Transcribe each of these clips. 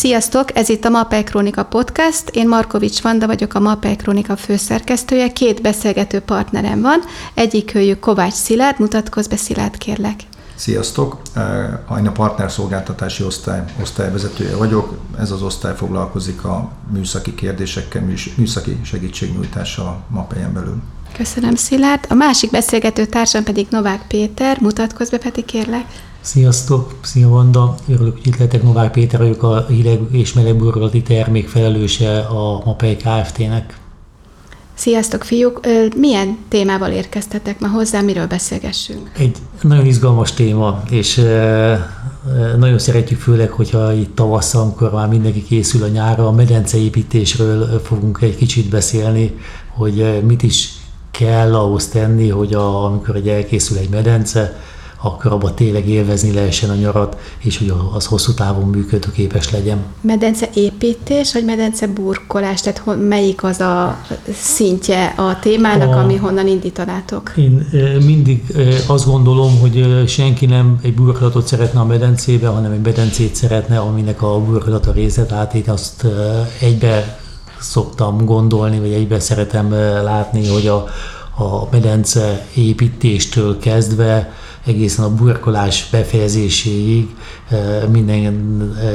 Sziasztok, ez itt a Mapei Krónika Podcast. Én Markovics Vanda vagyok, a Mapei Krónika főszerkesztője. Két beszélgető partnerem van. Egyik őjük Kovács Szilárd. Mutatkozz be, Szilárd, kérlek. Sziasztok! Én a partnerszolgáltatási osztály osztályvezetője vagyok. Ez az osztály foglalkozik a műszaki kérdésekkel, műszaki segítségnyújtással a MAPEI-en belül. Köszönöm, Szilárd. A másik beszélgető társam pedig Novák Péter. Mutatkozz be, Peti, kérlek. Sziasztok, szia Vanda, örülök, hogy itt lehetek. Novák Péter vagyok, a hideg és melegburkolati termék felelőse a MAPEI Kft-nek. Sziasztok, fiúk! Milyen témával érkeztetek ma hozzá, miről beszélgessünk? Egy nagyon izgalmas téma, és nagyon szeretjük főleg, hogyha itt tavasszal, amikor már mindenki készül a nyára, a medenceépítésről fogunk egy kicsit beszélni, hogy mit is kell ahhoz tenni, hogy a, amikor egy elkészül egy medence, akkor abban tényleg élvezni lehessen a nyarat, és hogy az hosszú távon működőképes legyen. Medence építés, vagy medence burkolás? Tehát melyik az a szintje a témának, a, ami honnan indítanátok? Én mindig azt gondolom, hogy senki nem egy burkolatot szeretne a medencébe, hanem egy medencét szeretne, aminek a burkolata része, tehát én azt egybe szoktam gondolni, vagy egybe szeretem látni, hogy a, a medence építéstől kezdve egészen a burkolás befejezéséig minden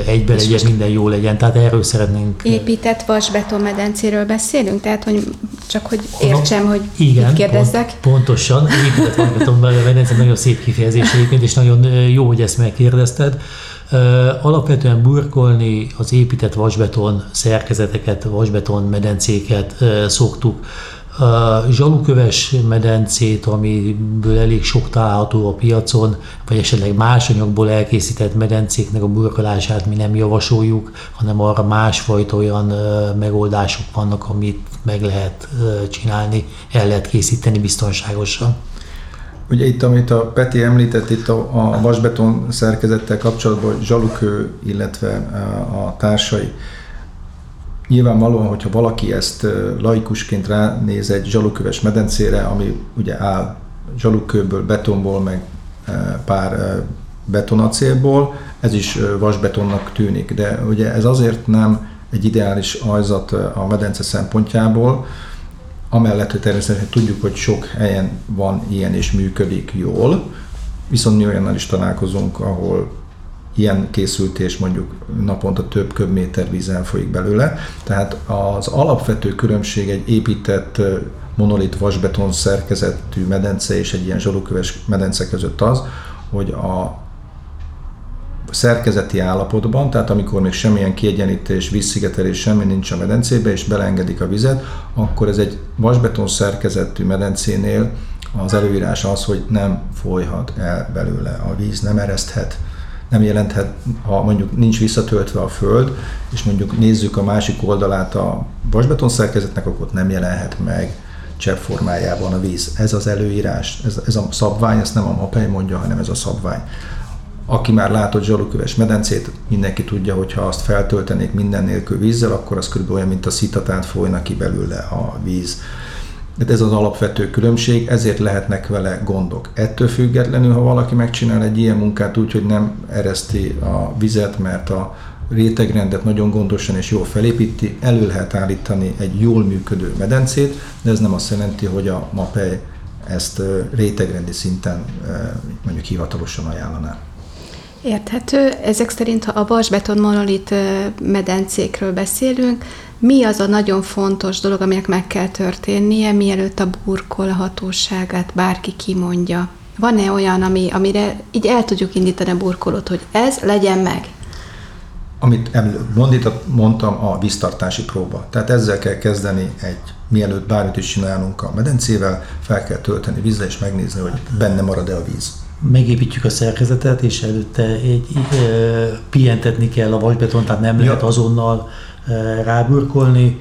egyben legyen, minden jó legyen. Tehát erről szeretnénk. Épített vasbetonmedencéről beszélünk? Tehát, hogy csak hogy értsem, hogy Igen, mit kérdezzek. Pont, pontosan. Épített vasbetonmedence nagyon szép kifejezés egyébként, és nagyon jó, hogy ezt megkérdezted. Alapvetően burkolni az épített vasbeton szerkezeteket, vasbeton medencéket szoktuk zsaluköves medencét, amiből elég sok található a piacon, vagy esetleg más anyagból elkészített medencéknek a burkolását mi nem javasoljuk, hanem arra másfajta olyan megoldások vannak, amit meg lehet csinálni, el lehet készíteni biztonságosan. Ugye itt, amit a Peti említett, itt a, a vasbeton szerkezettel kapcsolatban zsalukő, illetve a társai Nyilvánvalóan, hogyha valaki ezt laikusként ránéz egy zsaluköves medencére, ami ugye áll zsalukőből, betonból, meg pár betonacélból, ez is vasbetonnak tűnik. De ugye ez azért nem egy ideális ajzat a medence szempontjából, amellett, hogy természetesen tudjuk, hogy sok helyen van ilyen és működik jól, viszont mi olyannal is találkozunk, ahol ilyen készült, és mondjuk naponta több köbméter víz elfolyik belőle. Tehát az alapvető különbség egy épített monolit vasbeton szerkezetű medence és egy ilyen zsaluköves medence között az, hogy a szerkezeti állapotban, tehát amikor még semmilyen kiegyenítés, vízszigetelés, semmi nincs a medencébe, és beleengedik a vizet, akkor ez egy vasbeton szerkezetű medencénél az előírás az, hogy nem folyhat el belőle a víz, nem ereszthet nem jelenthet, ha mondjuk nincs visszatöltve a föld, és mondjuk nézzük a másik oldalát a vasbeton szerkezetnek, akkor nem jelenhet meg csepp formájában a víz. Ez az előírás, ez, ez a szabvány, ezt nem a MAPEI mondja, hanem ez a szabvány. Aki már látott zsaluköves medencét, mindenki tudja, hogy ha azt feltöltenék minden nélkül vízzel, akkor az körülbelül olyan, mint a szitatát folyna ki belőle a víz. De ez az alapvető különbség, ezért lehetnek vele gondok. Ettől függetlenül, ha valaki megcsinál egy ilyen munkát úgy, hogy nem ereszti a vizet, mert a rétegrendet nagyon gondosan és jól felépíti, elő lehet állítani egy jól működő medencét, de ez nem azt jelenti, hogy a MAPEI ezt rétegrendi szinten mondjuk hivatalosan ajánlaná. Érthető. Ezek szerint, ha a vasbeton monolit medencékről beszélünk, mi az a nagyon fontos dolog, aminek meg kell történnie, mielőtt a burkolhatóságát bárki kimondja? Van-e olyan, ami, amire így el tudjuk indítani a burkolót, hogy ez legyen meg? Amit mondtam, a víztartási próba. Tehát ezzel kell kezdeni egy, mielőtt bármit is csinálunk a medencével, fel kell tölteni vízzel és megnézni, hogy benne marad-e a víz megépítjük a szerkezetet, és előtte egy, e, pihentetni kell a vasbeton, tehát nem ja. lehet azonnal e, ráburkolni.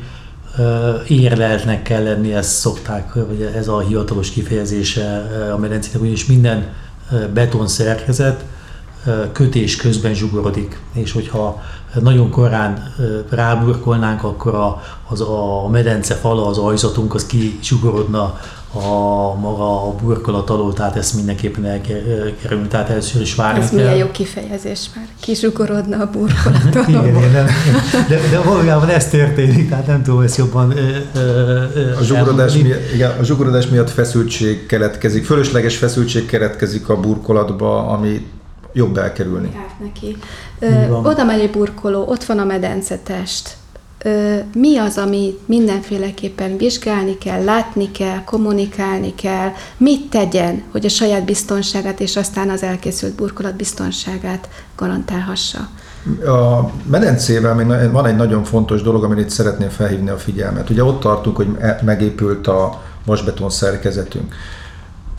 E, érleltnek kell lenni, ezt szokták, vagy ez a hivatalos kifejezése a medencének, és minden beton szerkezet kötés közben zsugorodik, és hogyha nagyon korán ráburkolnánk, akkor a, az a medence fala, az ajzatunk, az kisugorodna a maga a burkolat alól, tehát ezt mindenképpen elkerülni, tehát először is várni Ez kell. milyen jó kifejezés már. Kisugorodna a burkolat alól. Igen, igen, de, de valójában ez történik, tehát nem tudom ezt jobban ö, ö, A zsugorodás, miatt, igen, a zsugorodás miatt feszültség keletkezik, fölösleges feszültség keletkezik a burkolatba, ami jobb elkerülni. Járt neki. Ö, oda megy egy burkoló, ott van a medencetest. Ö, mi az, ami mindenféleképpen vizsgálni kell, látni kell, kommunikálni kell, mit tegyen, hogy a saját biztonságát és aztán az elkészült burkolat biztonságát garantálhassa? A medencével még van egy nagyon fontos dolog, amit itt szeretném felhívni a figyelmet. Ugye ott tartunk, hogy e- megépült a vasbeton szerkezetünk.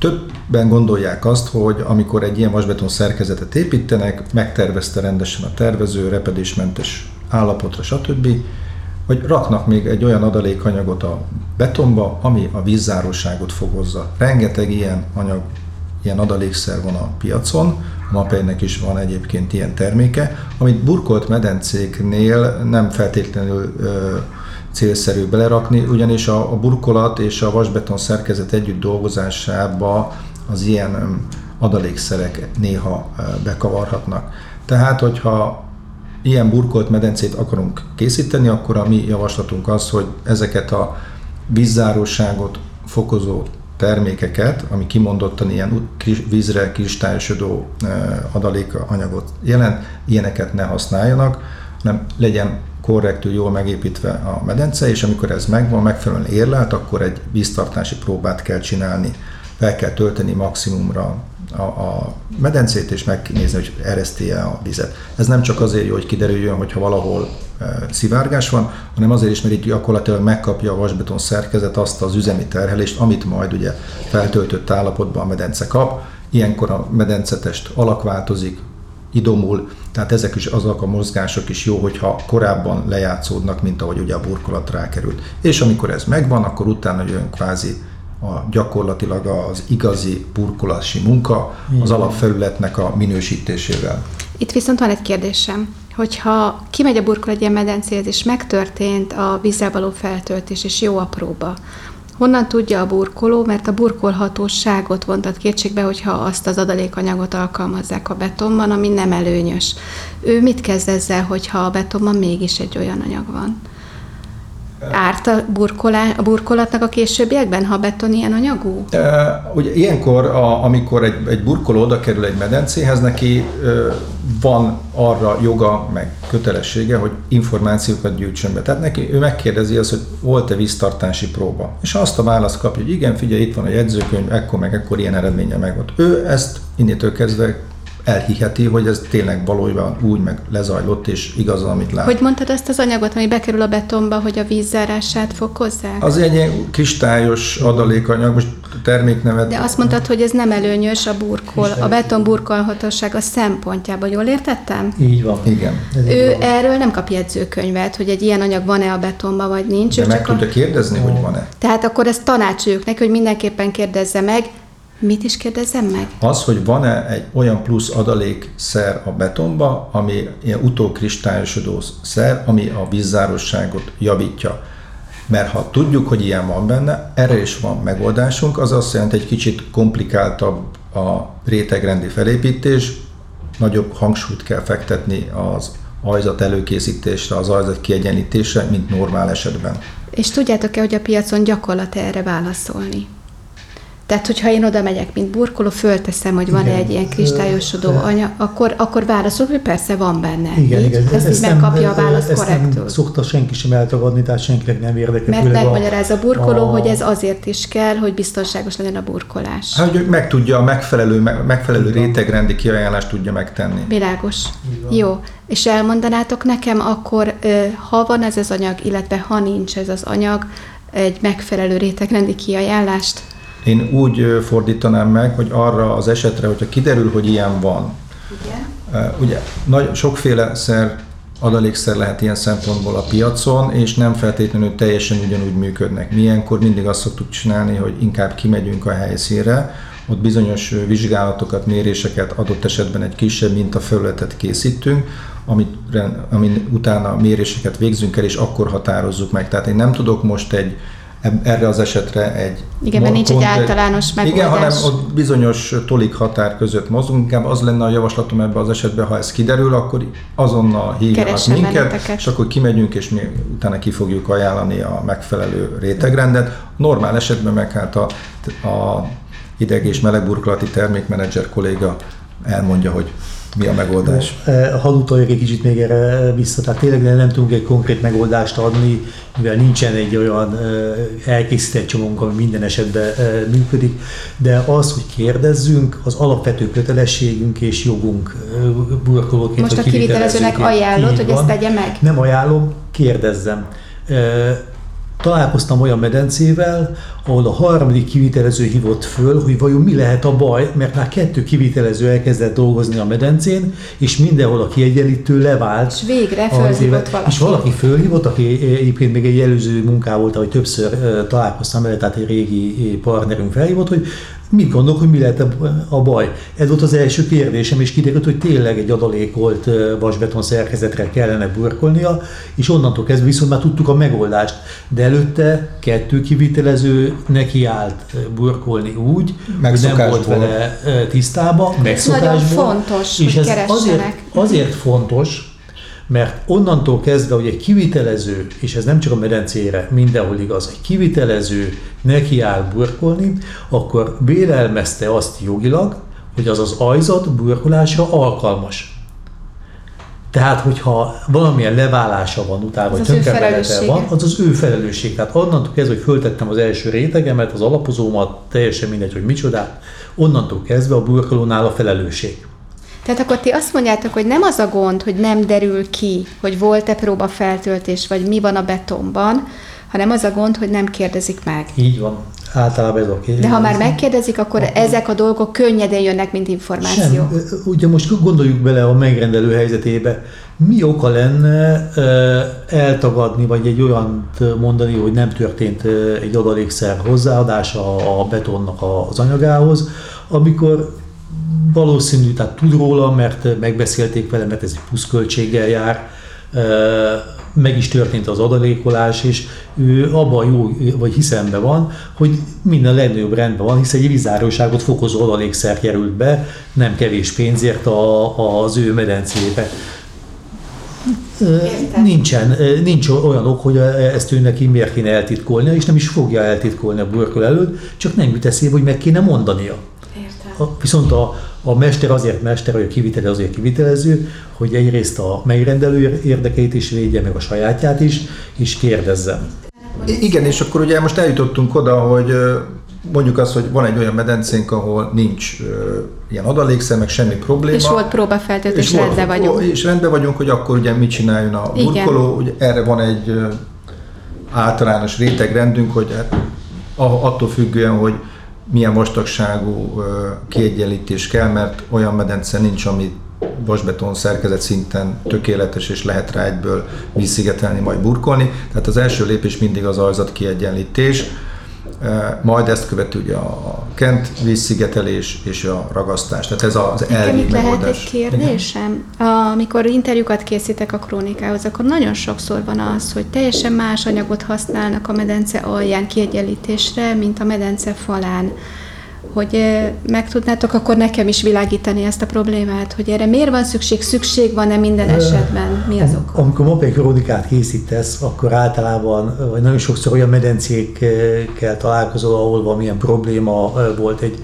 Többen gondolják azt, hogy amikor egy ilyen vasbeton szerkezetet építenek, megtervezte rendesen a tervező, repedésmentes állapotra, stb., hogy raknak még egy olyan adalékanyagot a betonba, ami a vízzáróságot fokozza. Rengeteg ilyen anyag, ilyen adalékszer van a piacon, a Mapeinek is van egyébként ilyen terméke, amit burkolt medencéknél nem feltétlenül célszerű belerakni, ugyanis a, a burkolat és a vasbeton szerkezet együtt dolgozásába az ilyen adalékszerek néha bekavarhatnak. Tehát, hogyha ilyen burkolt medencét akarunk készíteni, akkor a mi javaslatunk az, hogy ezeket a vízzáróságot fokozó termékeket, ami kimondottan ilyen vízre kristályosodó adalékanyagot jelent, ilyeneket ne használjanak, hanem legyen korrektül jól megépítve a medence, és amikor ez megvan, megfelelően érlelt, akkor egy víztartási próbát kell csinálni. Fel kell tölteni maximumra a, a medencét, és megnézni, hogy ereszti-e a vizet. Ez nem csak azért jó, hogy kiderüljön, hogyha valahol e, szivárgás van, hanem azért is, mert itt gyakorlatilag megkapja a vasbeton szerkezet azt az üzemi terhelést, amit majd ugye feltöltött állapotban a medence kap. Ilyenkor a medencetest alakváltozik, idomul, tehát ezek is azok a mozgások is jó, hogyha korábban lejátszódnak, mint ahogy ugye a burkolat rákerült. És amikor ez megvan, akkor utána jön kvázi a gyakorlatilag az igazi burkolási munka az alapfelületnek a minősítésével. Itt viszont van egy kérdésem, hogyha kimegy a burkol egy ilyen medencéhez, és megtörtént a vízzel való feltöltés, és jó a próba, honnan tudja a burkoló, mert a burkolhatóságot vontat kétségbe, hogyha azt az adalékanyagot alkalmazzák a betonban, ami nem előnyös. Ő mit kezd ezzel, hogyha a betonban mégis egy olyan anyag van? Árt a, burkolá, a burkolatnak a későbbiekben, ha beton ilyen anyagú? E, Ugye ilyenkor, a, amikor egy, egy burkoló oda kerül egy medencéhez, neki e, van arra joga, meg kötelessége, hogy információkat gyűjtsön be. Tehát neki ő megkérdezi azt, hogy volt-e víztartási próba. És azt a választ kapja, hogy igen, figyelj, itt van a jegyzőkönyv, ekkor meg ekkor ilyen eredménye meg volt. Ő ezt innentől kezdve elhiheti, hogy ez tényleg valójában úgy meg lezajlott, és igaz, amit lát. Hogy mondtad ezt az anyagot, ami bekerül a betonba, hogy a vízzárását fokozzák? Az egy ilyen kristályos adalékanyag, most terméknevet... De azt mondtad, hogy ez nem előnyös a burkol, a beton burkolhatósága szempontjából, jól értettem? Így van. Igen. Ez Ő van. erről nem kap jegyzőkönyvet, hogy egy ilyen anyag van-e a betonban, vagy nincs. De meg csak a... tudja kérdezni, hogy van-e. Tehát akkor ezt tanácsoljuk neki, hogy mindenképpen kérdezze meg. Mit is kérdezzem meg? Az, hogy van-e egy olyan plusz adalékszer a betonba, ami ilyen utókristályosodó szer, ami a vízzárosságot javítja. Mert ha tudjuk, hogy ilyen van benne, erre is van megoldásunk, az azt jelenti, egy kicsit komplikáltabb a rétegrendi felépítés, nagyobb hangsúlyt kell fektetni az ajzat előkészítésre, az ajzat kiegyenlítésre, mint normál esetben. És tudjátok-e, hogy a piacon gyakorlat erre válaszolni? Tehát, hogyha én oda megyek, mint burkoló, fölteszem, hogy van-e egy ilyen kristályosodó Ö, anyag, akkor, akkor válaszol, hogy persze van benne. Igen, így? igen. Ezt, ezt így megkapja a választ ezt korrektül. nem szokta senki sem eltagadni, tehát senkinek nem érdekel. Mert megmagyaráz a burkoló, a- hogy ez azért is kell, hogy biztonságos legyen a burkolás. Hát, hogy meg tudja a megfelelő, me- megfelelő rétegrendi kiajánlást tudja megtenni. Világos. Jó. És elmondanátok nekem akkor, ha van ez az anyag, illetve ha nincs ez az anyag, egy megfelelő rétegrendi kiajánlást? Én úgy fordítanám meg, hogy arra az esetre, hogyha kiderül, hogy ilyen van, Igen. Ugye nagy, sokféle szer, adalékszer lehet ilyen szempontból a piacon, és nem feltétlenül teljesen ugyanúgy működnek. Mi ilyenkor mindig azt szoktuk csinálni, hogy inkább kimegyünk a helyszínre, ott bizonyos vizsgálatokat, méréseket, adott esetben egy kisebb mintafelületet készítünk, amit, amin utána méréseket végzünk el, és akkor határozzuk meg. Tehát én nem tudok most egy erre az esetre egy... Igen, mert nincs egy általános megoldás. Igen, hanem ott bizonyos tolik határ között mozgunk. Inkább az lenne a javaslatom ebben az esetben, ha ez kiderül, akkor azonnal hívjanak minket, meneteket. és akkor kimegyünk, és mi utána ki fogjuk ajánlani a megfelelő rétegrendet. Normál esetben meg hát a, a ideg- és melegburkolati termékmenedzser kolléga elmondja, hogy mi a megoldás? Hadd utaljak egy kicsit még erre vissza, tehát tényleg nem tudunk egy konkrét megoldást adni, mivel nincsen egy olyan elkészített csomónk, ami minden esetben működik, de az, hogy kérdezzünk, az alapvető kötelességünk és jogunk burkolóként. Most a kivitelezőnek ajánlott, hogy ezt tegye meg? Nem ajánlom, kérdezzem találkoztam olyan medencével, ahol a harmadik kivitelező hívott föl, hogy vajon mi lehet a baj, mert már kettő kivitelező elkezdett dolgozni a medencén, és mindenhol a kiegyenlítő levált. És végre fölhívott valaki. És valaki fölhívott, aki egyébként még egy előző munká volt, ahogy többször találkoztam vele, tehát egy régi partnerünk felhívott, hogy mit gondolok, hogy mi lehet a baj? Ez volt az első kérdésem, és kiderült, hogy tényleg egy adalékolt vasbeton szerkezetre kellene burkolnia, és onnantól kezdve viszont már tudtuk a megoldást. De előtte kettő kivitelező neki állt burkolni úgy, hogy nem volt vele tisztában, megszokásból. Ez nagyon fontos, és hogy ez azért, azért fontos, mert onnantól kezdve, hogy egy kivitelező, és ez nem csak a medencére, mindenhol igaz, egy kivitelező neki áll burkolni, akkor vélelmezte azt jogilag, hogy az az ajzat burkolásra alkalmas. Tehát, hogyha valamilyen leválása van utána, vagy tönkremenete van, az az ő felelősség. Tehát onnantól kezdve, hogy föltettem az első rétegemet, az alapozómat, teljesen mindegy, hogy micsodát, onnantól kezdve a burkolónál a felelősség. Tehát akkor ti azt mondjátok, hogy nem az a gond, hogy nem derül ki, hogy volt-e próbafeltöltés, vagy mi van a betonban, hanem az a gond, hogy nem kérdezik meg. Így van. Általában ez a kérdés. De ha már megkérdezik, akkor, akkor ezek a dolgok könnyedén jönnek, mint információ. Sem. Ugye most gondoljuk bele a megrendelő helyzetébe, mi oka lenne eltagadni, vagy egy olyan mondani, hogy nem történt egy adalékszer hozzáadása a betonnak az anyagához, amikor valószínű, tehát tud róla, mert megbeszélték vele, mert ez egy pluszköltséggel jár, meg is történt az adalékolás, és ő abban jó, vagy hiszembe van, hogy minden legnagyobb rendben van, hiszen egy vizáróságot fokozó adalékszer került be, nem kevés pénzért a, az ő medencébe. Értem. Nincsen, nincs olyan ok, hogy ezt ő neki miért kéne eltitkolnia, és nem is fogja eltitkolni a burkol előtt, csak nem jut eszébe, hogy meg kéne mondania. Értem. Viszont a, a mester azért mester, hogy a kivitelező azért kivitelező, hogy egyrészt a megrendelő érdekeit is védje, meg a sajátját is, és kérdezzem. Igen, és akkor ugye most eljutottunk oda, hogy mondjuk azt, hogy van egy olyan medencénk, ahol nincs ilyen adalékszer, meg semmi probléma. És volt próbafeltöltés, és rendben vagyunk. És rendben vagyunk, hogy akkor ugye mit csináljon a burkoló. Ugye erre van egy uh, általános rétegrendünk, hogy hát, attól függően, hogy milyen vastagságú kiegyenlítés kell, mert olyan medence nincs, ami vasbeton szerkezet szinten tökéletes, és lehet rá egyből vízszigetelni, majd burkolni. Tehát az első lépés mindig az aljzat kiegyenlítés, majd ezt követő ugye a kent vízszigetelés és a ragasztás. Tehát ez az elvi Itt lehet egy kérdésem? Igen. Amikor interjúkat készítek a krónikához, akkor nagyon sokszor van az, hogy teljesen más anyagot használnak a medence alján kiegyenlítésre, mint a medence falán hogy meg tudnátok akkor nekem is világítani ezt a problémát, hogy erre miért van szükség, szükség van-e minden esetben, mi az oka? Amikor mopé kronikát készítesz, akkor általában, vagy nagyon sokszor olyan medencékkel találkozol, ahol valamilyen probléma volt. Egy,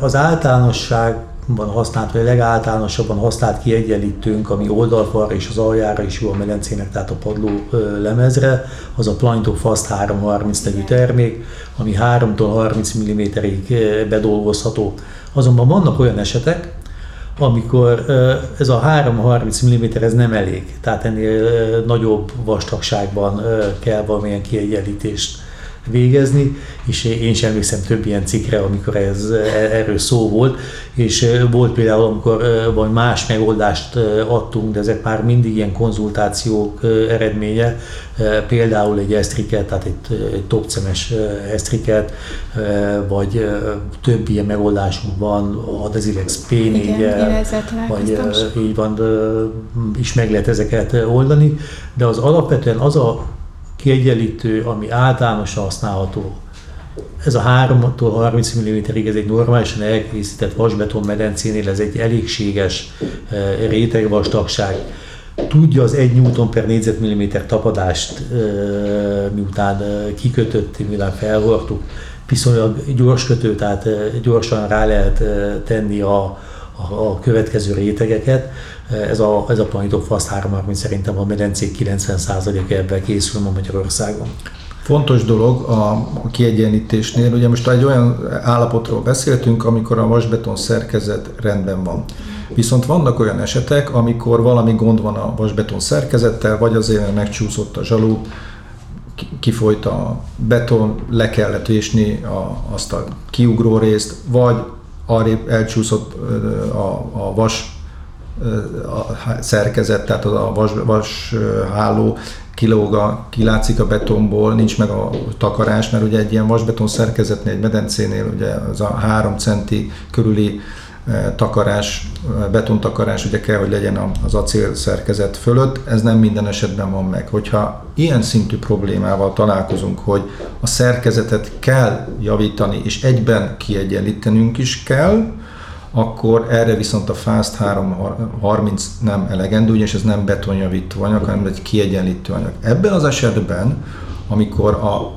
az általánosság használt, vagy legáltalánosabban használt kiegyenlítőnk, ami oldalfalra és az aljára is jó a medencének, tehát a padló lemezre, az a Planto Fast 330 nevű termék, ami 3-tól 30 mm-ig bedolgozható. Azonban vannak olyan esetek, amikor ez a 3-30 mm ez nem elég, tehát ennél nagyobb vastagságban kell valamilyen kiegyenlítést végezni, és én sem emlékszem több ilyen cikkre, amikor ez, erről szó volt, és volt például, amikor vagy más megoldást adtunk, de ezek már mindig ilyen konzultációk eredménye, például egy esztriket, tehát egy, egy topcemes esztriket, vagy több ilyen megoldásunk van, a Desilex P4 vagy így van, is meg lehet ezeket oldani, de az alapvetően az a kiegyenlítő, ami általánosan használható. Ez a 3-tól 30 mm-ig ez egy normálisan elkészített vasbeton medencénél, ez egy elégséges eh, rétegvastagság. Tudja az 1 Newton per négyzetmilliméter tapadást, eh, miután eh, kikötött, miután felhordtuk, viszonylag gyors kötő, tehát gyorsan rá lehet tenni a, a, a következő rétegeket. Ez a, ez a Planitok Fast 330 szerintem a medencék 90%-a ebben készül ma Magyarországon. Fontos dolog a kiegyenlítésnél, ugye most egy olyan állapotról beszéltünk, amikor a vasbeton szerkezet rendben van. Viszont vannak olyan esetek, amikor valami gond van a vasbeton szerkezettel, vagy azért megcsúszott a zsalú, kifolyt a beton, le kellett vésni a, azt a kiugró részt, vagy arrébb elcsúszott a, a vas a szerkezet, tehát a vas, vas háló kilóg a, kilátszik a betonból, nincs meg a takarás, mert ugye egy ilyen vasbeton szerkezetnél, egy medencénél ugye az a 3 centi körüli takarás, betontakarás ugye kell, hogy legyen az acél szerkezet fölött, ez nem minden esetben van meg. Hogyha ilyen szintű problémával találkozunk, hogy a szerkezetet kell javítani, és egyben kiegyenlítenünk is kell, akkor erre viszont a Fast 330 nem elegendő, ugyanis ez nem betonjavító anyag, hanem egy kiegyenlítő anyag. Ebben az esetben, amikor a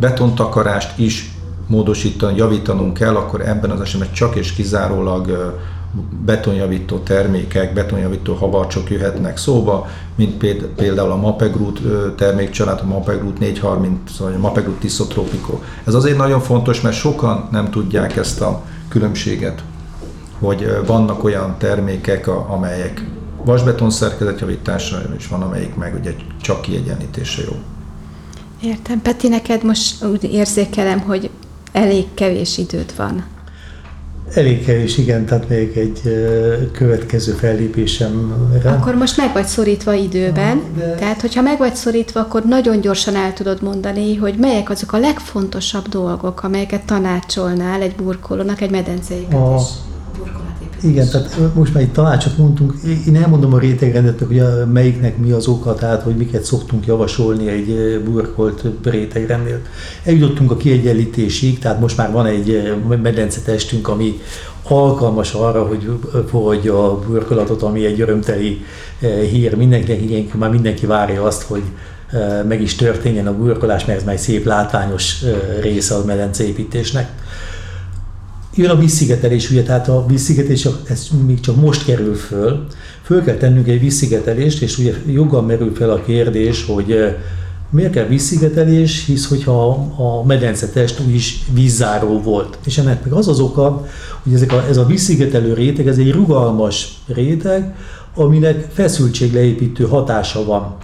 betontakarást is módosítani, javítanunk kell, akkor ebben az esetben csak és kizárólag betonjavító termékek, betonjavító habarcsok jöhetnek szóba, mint például a Mapegrut termékcsalád, a Mapegrut 430 vagy a Mapegrut Tisotropico. Ez azért nagyon fontos, mert sokan nem tudják ezt a különbséget hogy vannak olyan termékek, amelyek vasbeton szerkezetjavításra, és van, amelyik meg ugye csak kiegyenlítése jó. Értem. Peti, neked most úgy érzékelem, hogy elég kevés időd van. Elég kevés, igen, tehát még egy következő fellépésem. Akkor most meg vagy szorítva időben, De... tehát hogyha meg vagy szorítva, akkor nagyon gyorsan el tudod mondani, hogy melyek azok a legfontosabb dolgok, amelyeket tanácsolnál egy burkolónak egy medenceépítés. A igen, tehát most már egy tanácsot mondtunk, én elmondom a rétegrendet, hogy a, melyiknek mi az oka, tehát hogy miket szoktunk javasolni egy burkolt rétegrendnél. Eljutottunk a kiegyenlítésig, tehát most már van egy medencetestünk, ami alkalmas arra, hogy fogadja a burkolatot, ami egy örömteli hír mindenkinek, igen, már mindenki várja azt, hogy meg is történjen a burkolás, mert ez már egy szép látványos része a medenceépítésnek jön a vízszigetelés, ugye, tehát a vízszigetelés, ez még csak most kerül föl. Föl kell tennünk egy vízszigetelést, és ugye joggal merül fel a kérdés, hogy eh, miért kell vízszigetelés, hisz hogyha a medencetest úgyis vízzáró volt. És ennek meg az az oka, hogy ezek a, ez a vízszigetelő réteg, ez egy rugalmas réteg, aminek feszültségleépítő hatása van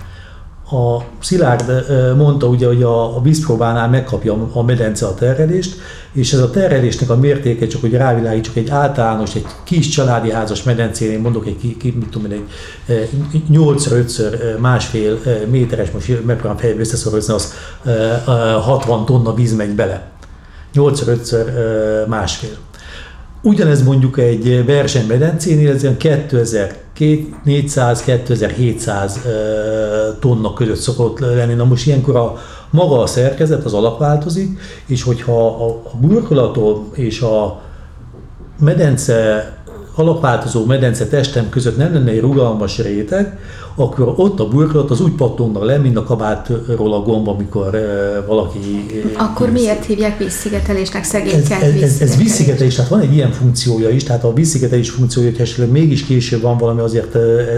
a Szilárd mondta ugye, hogy a, vízpróbánál megkapja a medence a terhelést, és ez a terhelésnek a mértéke, csak hogy rávilágítsuk, egy általános, egy kis családi házas medencénél, mondok egy, ki, mit tudom, egy 8 5 másfél méteres, most megpróbálom fejbe összeszorozni, az 60 tonna víz megy bele. 8 5 másfél. Ugyanez mondjuk egy versenymedencénél, ez ilyen 2400-2700 tonna között szokott lenni. Na most ilyenkor a maga a szerkezet, az alap változik, és hogyha a burkolatom és a medence alapváltozó medence testem között nem lenne egy rugalmas réteg, akkor ott a burkolat az úgy pattogna le, mint a kabátról a gomba, amikor uh, valaki... Akkor miért hívják vízszigetelésnek szegényként ez, ez, ez, ez vízszigetelés, tehát van egy ilyen funkciója is, tehát a vízszigetelés funkciója, hogy esetleg mégis később van valami, azért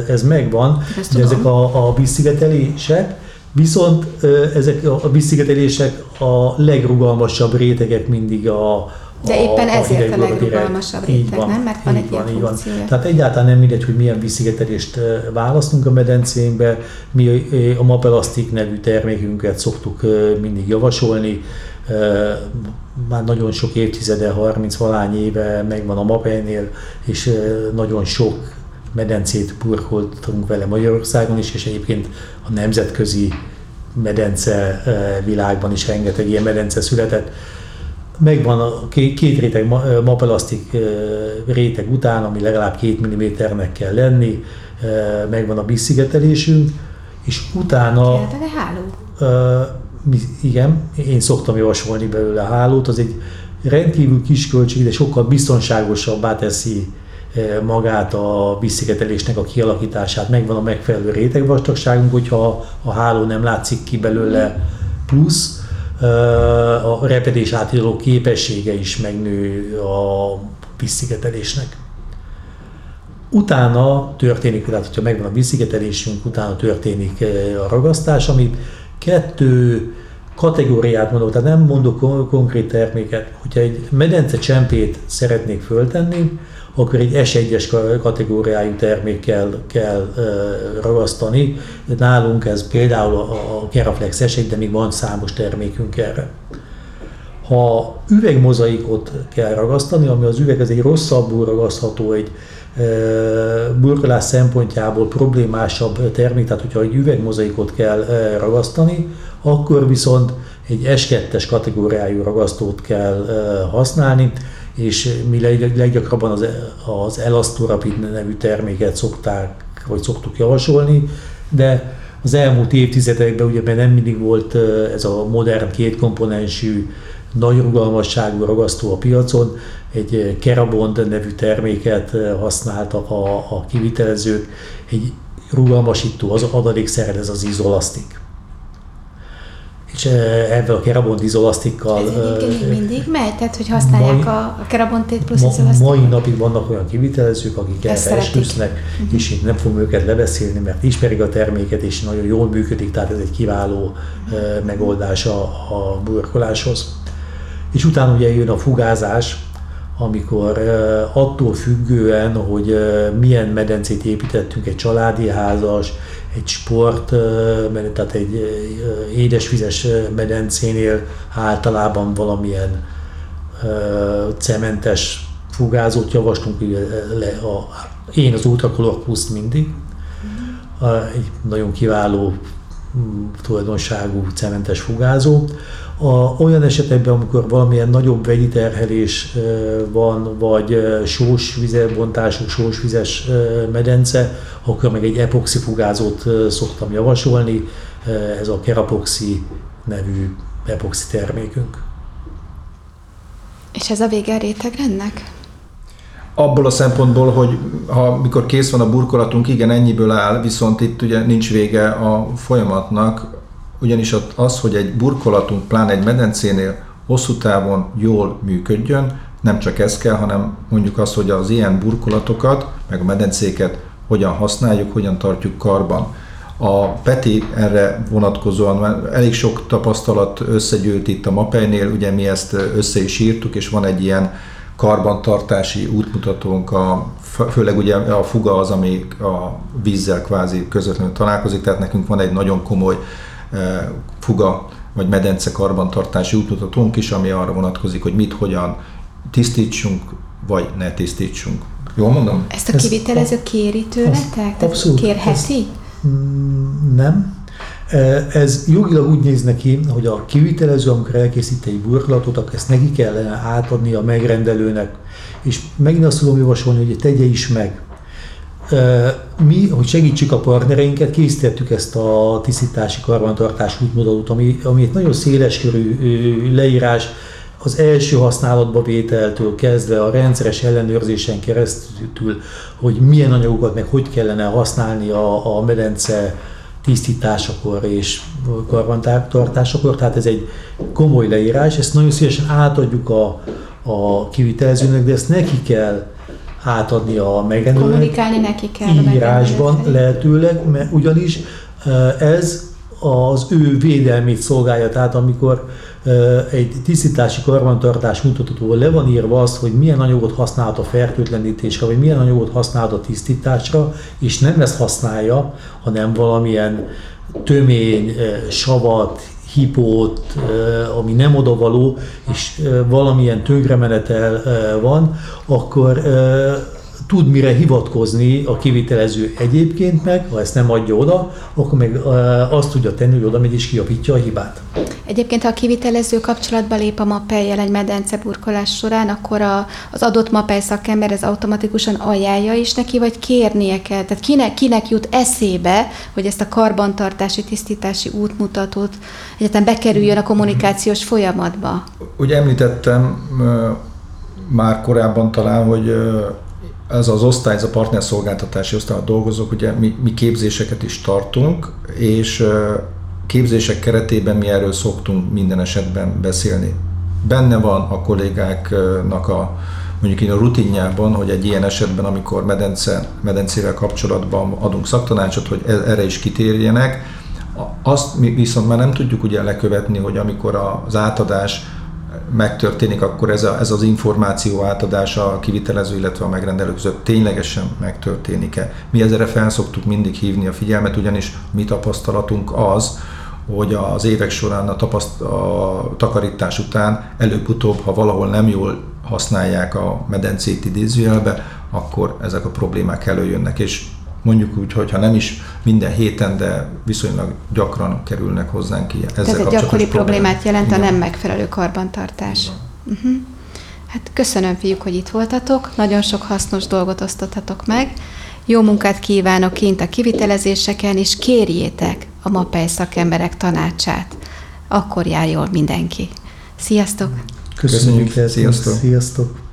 ez megvan, Ezt de tudom. ezek a, a vízszigetelések, Viszont ezek a vízszigetelések a legrugalmasabb rétegek mindig a, De éppen ezért a legrugalmasabb Így réteg, van, nem? Mert van egy ilyen így van. funkciója. Tehát egyáltalán nem mindegy, hogy milyen vízszigetelést választunk a medencénkbe. Mi a Mapelastic nevű termékünket szoktuk mindig javasolni. Már nagyon sok évtizede, 30 valány éve megvan a Mapeinél, és nagyon sok medencét burkoltunk vele Magyarországon is, és egyébként a nemzetközi medence világban is rengeteg ilyen medence született megvan a két, réteg mapelasztik réteg után, ami legalább két milliméternek kell lenni, megvan a vízszigetelésünk, és utána, Kell bele háló? igen, én szoktam javasolni belőle a hálót, az egy rendkívül kis költség, de sokkal biztonságosabbá teszi magát a vízszigetelésnek a kialakítását, megvan a megfelelő rétegvastagságunk, hogyha a háló nem látszik ki belőle plusz, a repedés átidaló képessége is megnő a vízszigetelésnek. Utána történik, tehát hogyha megvan a vízszigetelésünk, utána történik eh, a ragasztás, ami kettő kategóriát mondok, tehát nem mondok kon- konkrét terméket. Hogyha egy medence csempét szeretnék föltenni, akkor egy S1-es ka- kategóriájú termékkel kell ragasztani. Nálunk ez például a Keraflex S1, de még van számos termékünk erre. Ha üvegmozaikot kell ragasztani, ami az üveg ez egy rosszabbul ragasztható, egy burkolás szempontjából problémásabb termék, tehát hogyha egy üvegmozaikot kell ragasztani, akkor viszont egy S2-es kategóriájú ragasztót kell használni, és mi leg- leggyakrabban az, az Elastorapid nevű terméket szokták, vagy szoktuk javasolni, de az elmúlt évtizedekben ugye nem mindig volt ez a modern kétkomponensű, nagy rugalmasságú ragasztó a piacon, egy ö, Kerabond nevű terméket ö, használtak a, a kivitelezők, egy rugalmasító az adalékszered, ez az izolasztik. És ö, ebben a Kerabond izolasztikkal Ez egyébként mindig megy, tehát hogy használják mai- a, Kerabontét plusz Ma, izolasztikot? mai napig vannak olyan kivitelezők, akik erre esküsznek, és én nem fogom őket lebeszélni, mert ismerik a terméket, és nagyon jól működik, tehát ez egy kiváló eh, megoldás a, a burkoláshoz. És utána ugye jön a fugázás, amikor eh, attól függően, hogy eh, milyen medencét építettünk, egy családi házas, egy sport, eh, tehát egy édesvizes medencénél általában valamilyen cementes fugázót javaslunk, le a, én az Ultracolor plus mindig, a, egy nagyon kiváló tulajdonságú cementes fugázó. A, olyan esetekben, amikor valamilyen nagyobb vegyi terhelés van, vagy sós vizebontású, sós vizes medence, akkor meg egy epoxi fugázót szoktam javasolni, ez a Kerapoxi nevű epoxi termékünk. És ez a vége a rétegrendnek? Abból a szempontból, hogy ha mikor kész van a burkolatunk, igen, ennyiből áll, viszont itt ugye nincs vége a folyamatnak, ugyanis az, hogy egy burkolatunk, pláne egy medencénél hosszú távon jól működjön, nem csak ez kell, hanem mondjuk az, hogy az ilyen burkolatokat, meg a medencéket hogyan használjuk, hogyan tartjuk karban. A Peti erre vonatkozóan már elég sok tapasztalat összegyűlt itt a Mapeinél, ugye mi ezt össze is írtuk, és van egy ilyen karbantartási útmutatónk, a, főleg ugye a fuga az, ami a vízzel kvázi közvetlenül találkozik, tehát nekünk van egy nagyon komoly e, fuga vagy medence karbantartási útmutatónk is, ami arra vonatkozik, hogy mit, hogyan tisztítsunk, vagy ne tisztítsunk. Jól mondom? Ezt a Ez kivitelező kéri tőletek? Tehát abszolút, Kérheti? Mm, Nem. Ez jogilag úgy néz neki, hogy a kivitelező, amikor elkészít egy burkolatot, akkor ezt neki kellene átadni a megrendelőnek. És megint azt tudom javasolni, hogy tegye is meg. Mi, hogy segítsük a partnereinket, készítettük ezt a tisztítási karbantartás útmutatót, ami, ami egy nagyon széleskörű leírás, az első használatba vételtől kezdve a rendszeres ellenőrzésen keresztül, hogy milyen anyagokat meg hogy kellene használni a, a medence tisztításakor és karbantartásakor, tehát ez egy komoly leírás, ezt nagyon szívesen átadjuk a, a kivitelezőnek, de ezt neki kell átadni a megrendelőnek Kommunikálni neki kell. írásban lehetőleg, mert ugyanis ez az ő védelmét szolgálja, tehát amikor egy tisztítási karbantartás mutatóval le van írva az, hogy milyen anyagot használhat a fertőtlenítésre, vagy milyen anyagot használhat a tisztításra, és nem ezt használja, hanem valamilyen tömény, savat, hipót, ami nem odavaló, és valamilyen tönkremenetel van, akkor tud mire hivatkozni a kivitelező egyébként meg, ha ezt nem adja oda, akkor meg azt tudja tenni, hogy oda megy és kiavítja a hibát. Egyébként, ha a kivitelező kapcsolatba lép a mappelyjel egy medence burkolás során, akkor a, az adott mappely szakember ez automatikusan ajánlja is neki, vagy kérnie kell? Tehát kinek, kinek jut eszébe, hogy ezt a karbantartási, tisztítási útmutatót egyetem bekerüljön a kommunikációs folyamatba? Ugye említettem már korábban talán, hogy ez az osztály, ez a partnerszolgáltatási osztály, dolgozók, ugye mi, mi képzéseket is tartunk, és képzések keretében mi erről szoktunk minden esetben beszélni. Benne van a kollégáknak a mondjuk én a rutinjában, hogy egy ilyen esetben, amikor medence, medencével kapcsolatban adunk szaktanácsot, hogy e, erre is kitérjenek, azt mi viszont már nem tudjuk ugye lekövetni, hogy amikor az átadás megtörténik, akkor ez, a, ez az információ átadása a kivitelező, illetve a megrendelő között ténylegesen megtörténik-e. Mi ezzel fel szoktuk mindig hívni a figyelmet, ugyanis mi tapasztalatunk az, hogy az évek során a, tapaszt, a takarítás után előbb-utóbb, ha valahol nem jól használják a medencét idézőjelbe, akkor ezek a problémák előjönnek, és mondjuk úgy, hogy ha nem is minden héten, de viszonylag gyakran kerülnek hozzánk ilyen. Ezzel Tehát egy gyakori problémát jelent Igen. a nem megfelelő karbantartás. Uh-huh. Hát köszönöm, fiúk, hogy itt voltatok, nagyon sok hasznos dolgot osztottatok meg. Jó munkát kívánok kint a kivitelezéseken, és kérjétek a MAPEI szakemberek tanácsát. Akkor jár jól mindenki. Sziasztok! Köszönjük, Köszönjük sziasztok! sziasztok.